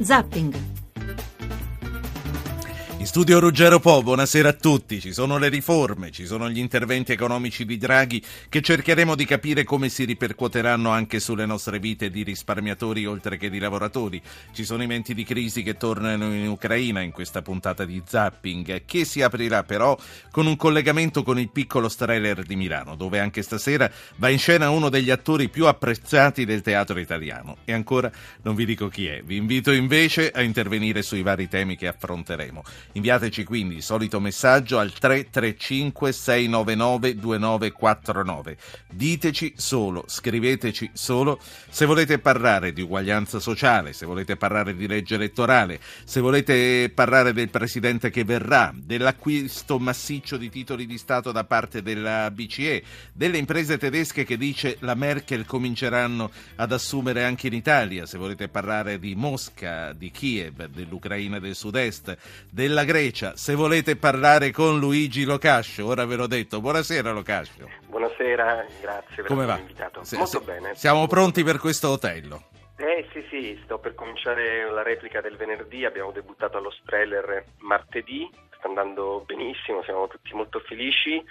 Zapping. In studio Ruggero Po, buonasera a tutti. Ci sono le riforme, ci sono gli interventi economici di Draghi che cercheremo di capire come si ripercuoteranno anche sulle nostre vite di risparmiatori oltre che di lavoratori. Ci sono i menti di crisi che tornano in Ucraina in questa puntata di Zapping, che si aprirà però con un collegamento con il piccolo Streller di Milano, dove anche stasera va in scena uno degli attori più apprezzati del teatro italiano. E ancora non vi dico chi è. Vi invito invece a intervenire sui vari temi che affronteremo. Inviateci quindi il solito messaggio al 335 699 2949. Diteci solo, scriveteci solo se volete parlare di uguaglianza sociale, se volete parlare di legge elettorale, se volete parlare del presidente che verrà, dell'acquisto massiccio di titoli di Stato da parte della BCE, delle imprese tedesche che dice la Merkel cominceranno ad assumere anche in Italia, se volete parlare di Mosca, di Kiev, dell'Ucraina del Sud-Est, della della Grecia. Se volete parlare con Luigi Locascio, ora ve l'ho detto. Buonasera Locascio. Buonasera, grazie per Come avermi invitato. Se, Molto se, bene. Siamo pronti per questo Otello. Eh sì sì, sto per cominciare la replica del venerdì, abbiamo debuttato allo Streller martedì, sta andando benissimo, siamo tutti molto felici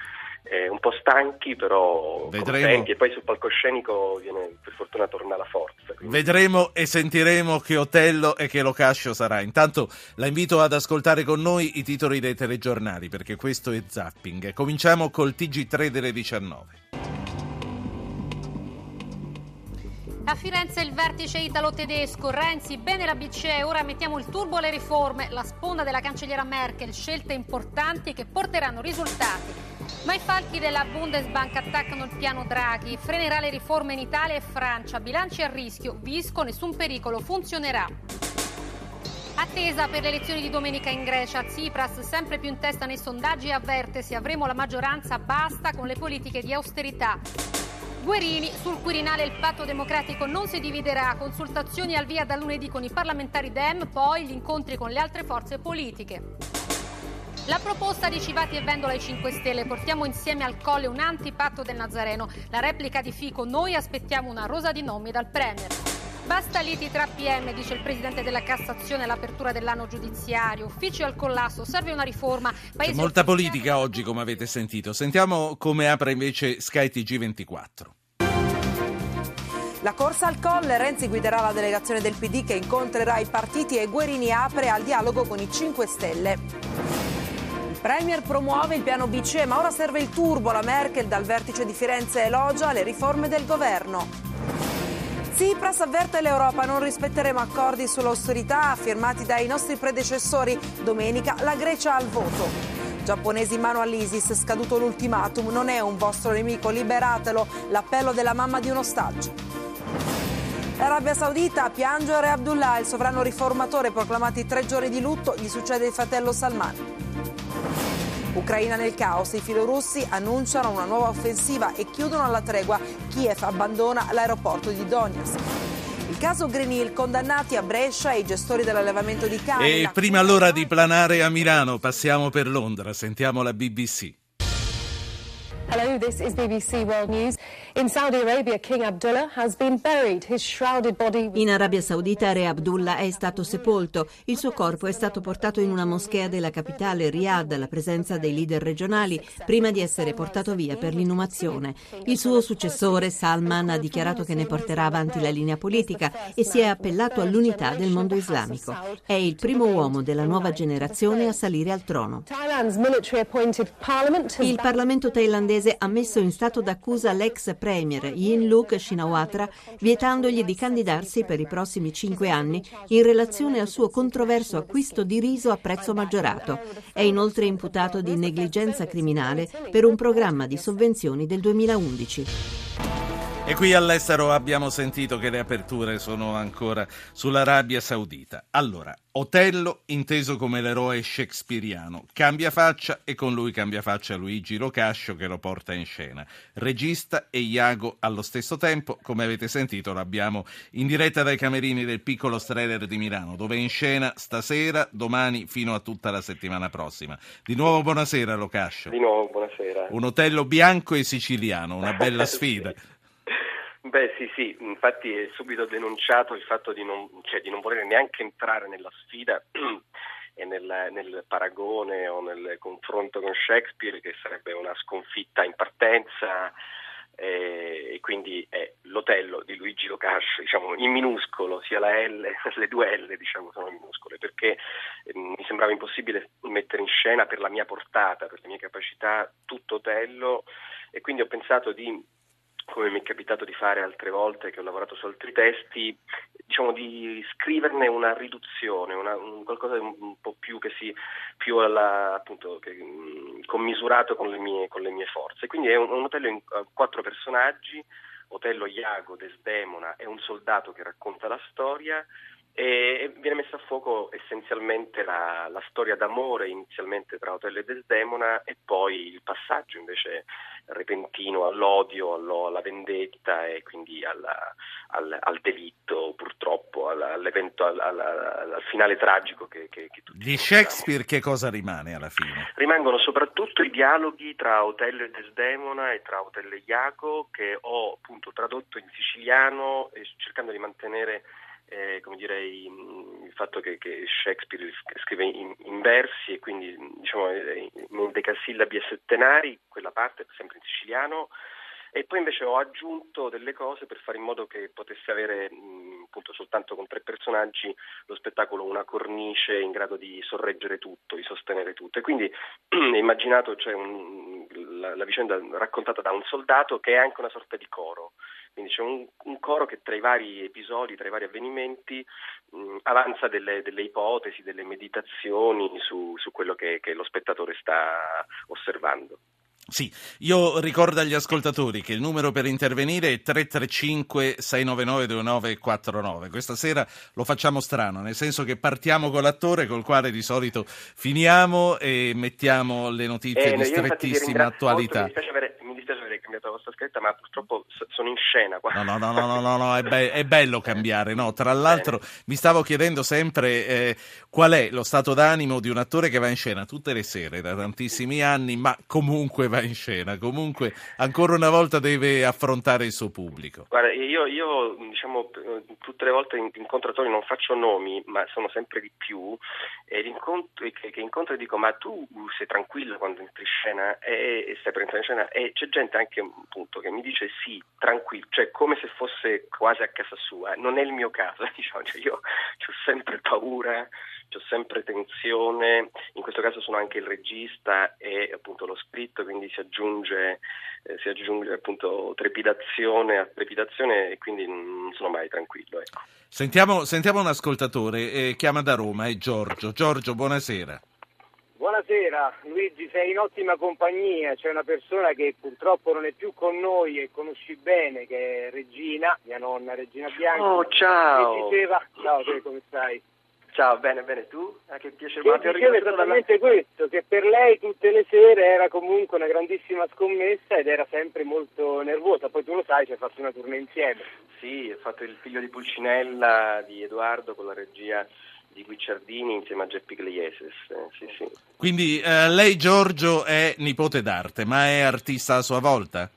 eh, un po' stanchi, però Vedremo. contenti. E poi sul palcoscenico viene, per fortuna torna la forza. Quindi. Vedremo e sentiremo che Otello e che Locascio sarà. Intanto la invito ad ascoltare con noi i titoli dei telegiornali, perché questo è Zapping. Cominciamo col TG3 delle 19. A Firenze il vertice italo-tedesco, Renzi, bene la BCE, ora mettiamo il turbo alle riforme, la sponda della cancelliera Merkel, scelte importanti che porteranno risultati. Ma i falchi della Bundesbank attaccano il piano Draghi, frenerà le riforme in Italia e Francia, bilanci a rischio, Visco, nessun pericolo, funzionerà. Attesa per le elezioni di domenica in Grecia, Tsipras sempre più in testa nei sondaggi e avverte se avremo la maggioranza basta con le politiche di austerità. Guerini, sul Quirinale il patto democratico non si dividerà, consultazioni al via da lunedì con i parlamentari Dem, poi gli incontri con le altre forze politiche. La proposta di Civati e Vendola ai 5 Stelle, portiamo insieme al colle un antipatto del Nazareno. La replica di Fico, noi aspettiamo una rosa di nomi dal Premier. Basta liti tra PM, dice il Presidente della Cassazione all'apertura dell'anno giudiziario. Uffici al collasso, serve una riforma. Paesi C'è molta politica oggi, come avete sentito. Sentiamo come apre invece Sky TG24. La corsa al colle, Renzi guiderà la delegazione del PD che incontrerà i partiti e Guerini apre al dialogo con i 5 Stelle. Premier promuove il piano BCE, ma ora serve il turbo. La Merkel dal vertice di Firenze elogia le riforme del governo. Tsipras avverte l'Europa, non rispetteremo accordi sull'austerità firmati dai nostri predecessori. Domenica la Grecia al voto. Giapponesi in mano all'ISIS, scaduto l'ultimatum, non è un vostro nemico, liberatelo. L'appello della mamma di un ostaggio. L'Arabia Saudita piangere Abdullah, il sovrano riformatore, proclamati tre giorni di lutto, gli succede il fratello Salman. Ucraina nel caos, i filorussi annunciano una nuova offensiva e chiudono alla tregua. Kiev abbandona l'aeroporto di Donetsk. Il caso Green Hill, condannati a Brescia e i gestori dell'allevamento di cani. E prima allora di planare a Milano, passiamo per Londra, sentiamo la BBC. Hello, this is BBC World News. In Arabia, Saudita, Re Abdullah è stato sepolto. Il suo corpo è stato portato in una moschea della capitale Riyadh alla presenza dei leader regionali prima di essere portato via per l'inumazione. Il suo successore, Salman, ha dichiarato che ne porterà avanti la linea politica e si è appellato all'unità del mondo islamico. È il primo uomo della nuova generazione a salire al trono. Il Parlamento thailandese ha messo in stato d'accusa l'ex premier Yingluck Shinawatra vietandogli di candidarsi per i prossimi cinque anni in relazione al suo controverso acquisto di riso a prezzo maggiorato. È inoltre imputato di negligenza criminale per un programma di sovvenzioni del 2011. E qui all'estero abbiamo sentito che le aperture sono ancora sull'Arabia Saudita. Allora, Otello, inteso come l'eroe shakespeariano, cambia faccia e con lui cambia faccia Luigi Locascio che lo porta in scena. Regista e Iago allo stesso tempo, come avete sentito l'abbiamo in diretta dai camerini del piccolo Streller di Milano, dove è in scena stasera, domani fino a tutta la settimana prossima. Di nuovo buonasera Locascio. Di nuovo buonasera. Un Otello bianco e siciliano, una bella sfida. Beh sì sì, infatti è subito denunciato il fatto di non, cioè, di non voler neanche entrare nella sfida e nel, nel, paragone o nel confronto con Shakespeare che sarebbe una sconfitta in partenza eh, e quindi è l'Otello di Luigi Locascio, diciamo in minuscolo, sia la L, le due L diciamo sono minuscole perché eh, mi sembrava impossibile mettere in scena per la mia portata, per le mie capacità tutto Otello e quindi ho pensato di come mi è capitato di fare altre volte che ho lavorato su altri testi, diciamo di scriverne una riduzione, una, un, qualcosa di un, po' più che si più alla, appunto che, mh, commisurato con le, mie, con le, mie, forze. Quindi è un, un hotel in uh, quattro personaggi, Otello, Iago, Desdemona e un soldato che racconta la storia e viene messa a fuoco essenzialmente la, la, storia d'amore inizialmente tra Otello e Desdemona e poi il passaggio invece repentino all'odio, alla vendetta e quindi alla, al, al, delitto purtroppo, all'evento, al, al, finale tragico che, che, che tutti Di Shakespeare che cosa rimane alla fine? Rimangono soprattutto i dialoghi tra Otello e Desdemona e tra Otello e Iago che ho appunto tradotto in siciliano cercando di mantenere eh, come dire, il, fatto che, che, Shakespeare scrive in, in, versi e quindi diciamo, in decasillabi e settenari, quella parte sempre in siciliano, e poi invece ho aggiunto delle cose per fare in modo che potesse avere appunto soltanto con tre personaggi lo spettacolo una cornice in grado di sorreggere tutto, di sostenere tutto. E quindi immaginato cioè, un, la, la, vicenda raccontata da un soldato che è anche una sorta di coro quindi c'è un, un, coro che tra i vari episodi, tra i vari avvenimenti, mh, avanza delle, delle, ipotesi, delle meditazioni su, su quello che, che lo spettatore sta osservando. Sì, io ricordo agli ascoltatori che il numero per intervenire è 335-699-2949. Questa sera lo facciamo strano, nel senso che partiamo con l'attore col quale di solito finiamo e mettiamo le notizie eh, di strettissima attualità. Molto, mi dispiace avere vostra scritta, ma purtroppo sono in scena qua. No, no, no, no, no, no è, be- è, bello cambiare. No? Tra l'altro mi stavo chiedendo sempre eh, qual è lo stato d'animo di un attore che va in scena tutte le sere da tantissimi anni, ma comunque va in scena, comunque ancora una volta deve affrontare il suo pubblico. Guarda, io, io diciamo, tutte le volte incontro attori non faccio nomi, ma sono sempre di più, e che, che incontro e dico, ma tu sei tranquillo quando entri in scena e, e stai per entrare in scena, e c'è gente anche appunto che mi dice sì, tranquillo, cioè come se fosse quasi a casa sua, non è il mio caso, diciamo, cioè io ho sempre paura, ho sempre tensione, in questo caso sono anche il regista e appunto lo scritto, quindi si aggiunge, eh, si aggiunge appunto trepidazione a trepidazione e quindi non sono mai tranquillo. Ecco. Sentiamo, sentiamo un ascoltatore, eh, chiama da Roma, è Giorgio. Giorgio, buonasera. Buonasera, Luigi, sei in ottima compagnia, c'è una persona che purtroppo non è più con noi e conosci bene, che è Regina, mia nonna Regina Bianchi. Oh, ciao! Che diceva, ciao, te come stai? Ciao, bene, bene, tu? Ah, che piacere, che diceva esattamente dalla... questo, che per lei tutte le sere era comunque una grandissima scommessa ed era sempre molto nervosa, poi tu lo sai, ci hai fatto una tournée insieme. Sì, ho fatto il figlio di Pulcinella, di Edoardo, con la regia di Guicciardini insieme a Geppi Glieses. Eh, sì, sì. Quindi eh, lei Giorgio è nipote d'arte, ma è artista a sua volta?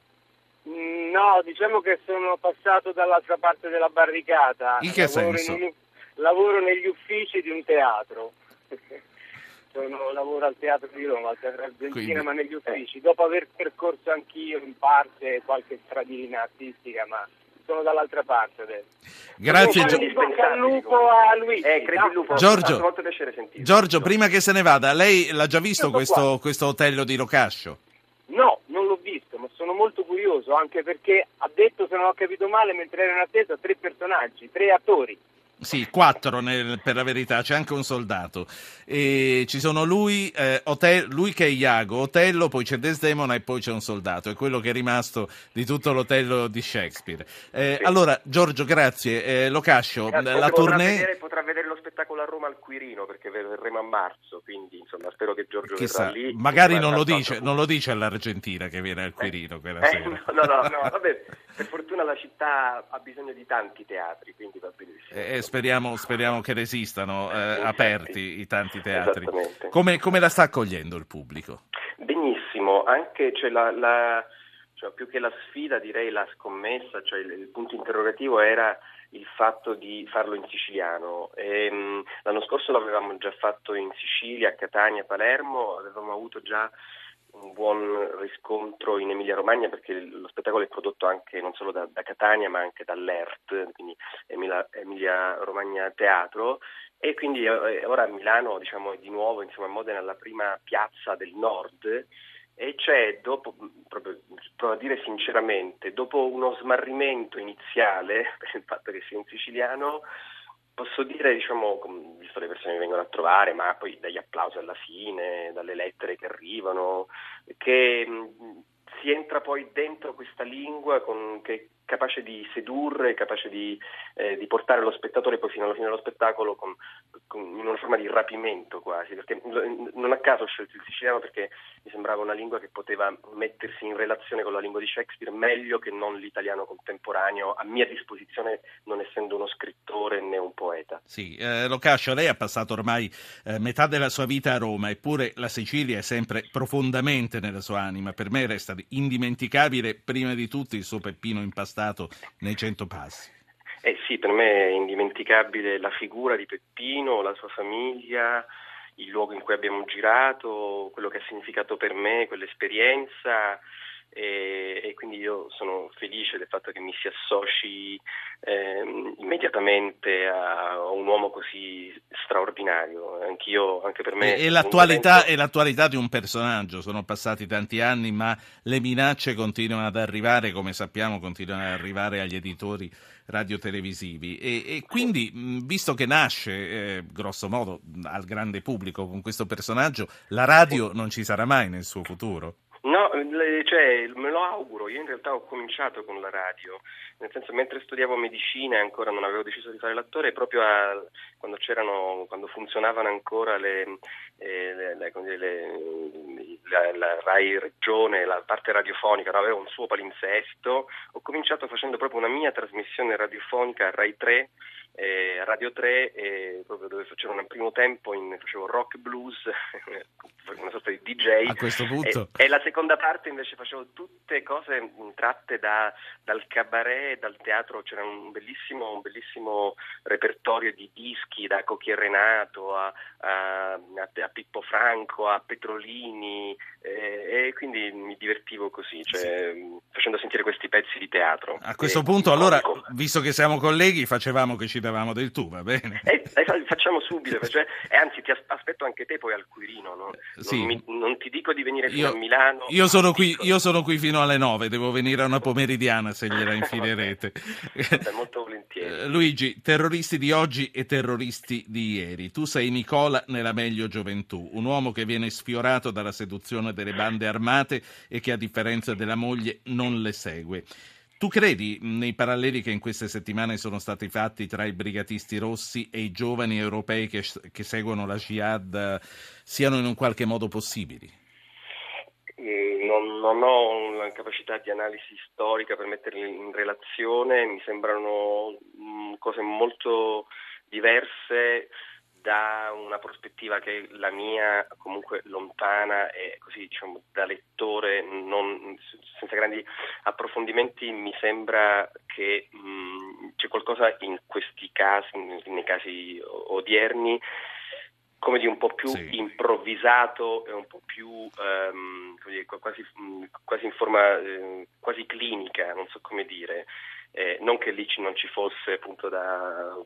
Mm, no, diciamo che sono passato dall'altra parte della barricata. In che lavoro senso? In un, lavoro negli uffici di un teatro. sono, lavoro al teatro di Roma, al teatro Argentina, Quindi, ma negli uffici. Dopo aver percorso anch'io in parte qualche stradina artistica, ma sono dall'altra parte adesso. Grazie Giorgio. a lui. Eh, lupo. Giorgio, Giorgio prima che se ne vada, lei l'ha già visto questo, questo hotel di Locascio? No, non l'ho visto, ma sono molto curioso anche perché ha detto, se non ho capito male, mentre era in attesa, tre personaggi, tre attori. Sì, quattro nel, per la verità, c'è anche un soldato. E ci sono lui, eh, Otel, lui che è Iago, Otello, poi c'è Desdemona e poi c'è un soldato. È quello che è rimasto di tutto l'Otello di Shakespeare. Eh, sì. Allora, Giorgio, grazie. Eh, Locascio, grazie. la potrà tournée... Vedere, potrà vedere lo spettacolo a Roma al Quirino, perché verremo a marzo, quindi insomma spero che Giorgio Chissà, verrà lì. Magari non lo, dice, non lo, dice, all'Argentina che viene al Quirino quella eh, sera. No, no, no, no vabbè, per fortuna la città ha bisogno di tanti teatri, quindi va benissimo. Eh, speriamo, speriamo speriamo che resistano eh, aperti i tanti teatri. Come, come, la sta accogliendo il pubblico? Benissimo, anche cioè, la, la, cioè, più che la sfida direi la scommessa, cioè il, il punto interrogativo era il fatto di farlo in siciliano. E, mh, l'anno scorso l'avevamo già fatto in Sicilia, a Catania, Palermo, avevamo avuto già un buon riscontro in Emilia Romagna perché lo spettacolo è prodotto anche non solo da, da Catania ma anche dall'ERT, quindi Emilia, Romagna Teatro e quindi eh, ora a Milano diciamo, di nuovo insieme a Modena la prima piazza del nord e c'è dopo, proprio, provo a dire sinceramente, dopo uno smarrimento iniziale per il fatto che sia in siciliano, posso dire, diciamo, visto le persone che vengono a trovare, ma poi dagli applausi alla fine, dalle lettere che arrivano, che si entra poi dentro questa lingua con, che capace di sedurre, capace di, eh, di, portare lo spettatore poi fino alla fine dello spettacolo con, con, in una forma di rapimento quasi, perché non a caso ho scelto il siciliano perché mi sembrava una lingua che poteva mettersi in relazione con la lingua di Shakespeare meglio che non l'italiano contemporaneo a mia disposizione non essendo uno scrittore né un poeta. Sì, eh, Locascio, lei ha passato ormai eh, metà della sua vita a Roma eppure la Sicilia è sempre profondamente nella sua anima, per me resta indimenticabile prima di tutto il suo peppino impastato stato nei cento passi. Eh sì, per me è indimenticabile la figura di Peppino, la sua famiglia, il luogo in cui abbiamo girato, quello che ha significato per me quell'esperienza e, e, quindi io sono felice del fatto che mi si associ eh, immediatamente a, a, un uomo così straordinario. Anch'io, anche per me. E, e, l'attualità, e l'attualità di un personaggio. Sono passati tanti anni, ma le minacce continuano ad arrivare, come sappiamo, continuano ad arrivare agli editori radiotelevisivi. E, e quindi, visto che nasce, eh, grosso modo, al grande pubblico con questo personaggio, la radio non ci sarà mai nel suo futuro. No, cioè, me lo auguro, io in realtà ho cominciato con la radio, nel senso mentre studiavo medicina e ancora non avevo deciso di fare l'attore, proprio a, quando, quando funzionavano ancora le, eh, le, le, le la, la, Rai Regione, la parte radiofonica, no? avevo un suo palinsesto, ho cominciato facendo proprio una mia trasmissione radiofonica a Rai 3 eh, Radio 3 eh, proprio dove facevo un primo tempo in, facevo rock blues una sorta di DJ a questo punto. E, e, la seconda parte invece facevo tutte cose tratte da, dal cabaret dal teatro. C'era un bellissimo, un bellissimo repertorio di dischi da Cocchi e Renato a, a, a Pippo Franco a Petrolini eh, e quindi mi divertivo così cioè, sì. facendo sentire questi pezzi di teatro. A questo punto allora visto che siamo colleghi facevamo che ci davamo del tu, va bene? Eh, eh, facciamo subito, cioè, e anzi ti aspetto anche te poi al Quirino, no? sì. non, mi, non, ti dico di venire fino io, a Milano. Io sono, qui, io sono, qui, fino alle nove, devo venire a una pomeridiana se gliela infilerete. Molto volentieri. Eh, Luigi, terroristi di oggi e terroristi di ieri. Tu sei Nicola nella meglio gioventù, un uomo che viene sfiorato dalla seduzione delle bande armate e che a differenza della moglie non le segue. Tu credi nei paralleli che in queste settimane sono stati fatti tra i brigatisti rossi e i giovani europei che, che seguono la jihad siano in un qualche modo possibili? Mm, non, non, ho una capacità di analisi storica per metterli in relazione, mi sembrano cose molto diverse da una prospettiva che la mia comunque lontana e così diciamo da lettore non, senza grandi approfondimenti mi sembra che mh, c'è qualcosa in questi casi, nei casi odierni come di un po' più sì. improvvisato e un po' più um, quasi, quasi, in forma eh, quasi clinica, non so come dire eh, non che lì non ci fosse appunto da,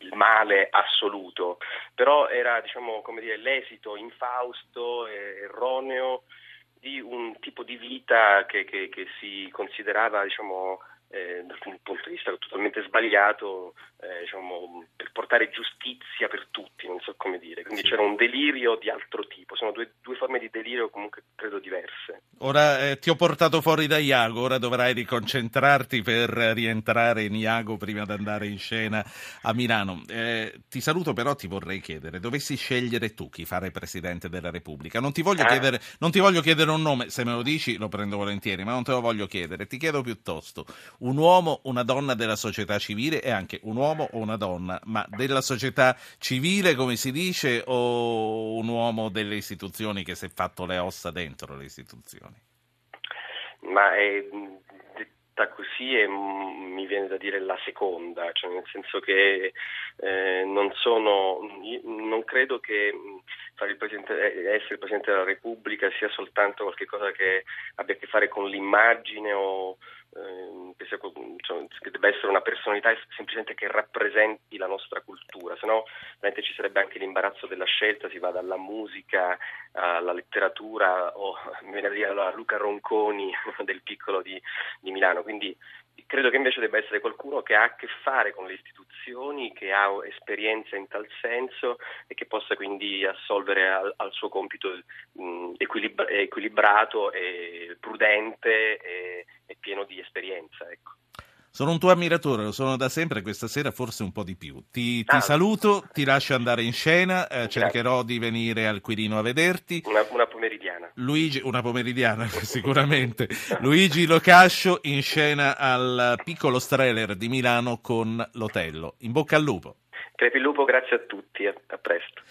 il male assoluto, però era diciamo, come dire, l'esito infausto, erroneo di un tipo di vita che, che, che si considerava diciamo, eh, dal punto di vista totalmente sbagliato eh, diciamo, per portare giustizia per tutti, non so come dire. Quindi sì. c'era un delirio di altro tipo, sono due, due forme di delirio comunque credo diverse. Ora eh, ti ho portato fuori da Iago, ora dovrai riconcentrarti per rientrare in Iago prima di andare in scena a Milano. Eh, ti saluto però ti vorrei chiedere, dovessi scegliere tu chi fare Presidente della Repubblica? Non ti, voglio ah. chiedere, non ti voglio chiedere un nome, se me lo dici lo prendo volentieri, ma non te lo voglio chiedere, ti chiedo piuttosto un uomo, una donna della società civile e anche un uomo o una donna, ma della società civile, come si dice, o un uomo delle istituzioni che si è fatto le ossa dentro le istituzioni? ma è detta così e mi viene da dire la seconda, cioè nel senso che eh, non sono, non credo che il essere il Presidente della Repubblica sia soltanto qualcosa che abbia a che fare con l'immagine o eh, che, sia, cioè, che, debba essere una personalità semplicemente che rappresenti la nostra cultura, se no ci sarebbe anche l'imbarazzo della scelta, si va dalla musica alla letteratura o mi viene a dire alla Luca Ronconi del piccolo di, di Milano, quindi credo che invece debba essere qualcuno che ha a che fare con le istituzioni, che ha esperienza in tal senso e che possa quindi assolvere al, al suo compito mh, equilibra- equilibrato e prudente e, e pieno di esperienza. Ecco. Sono un tuo ammiratore, lo sono da sempre, questa sera forse un po' di più. Ti, ti ah. saluto, ti lascio andare in scena, eh, cercherò di venire al Quirino a vederti. Una, una pomeridiana. Luigi, una pomeridiana sicuramente. Luigi Locascio in scena al Piccolo Streller di Milano con l'Otello. In bocca al lupo. Crepi il lupo, grazie a tutti, a presto.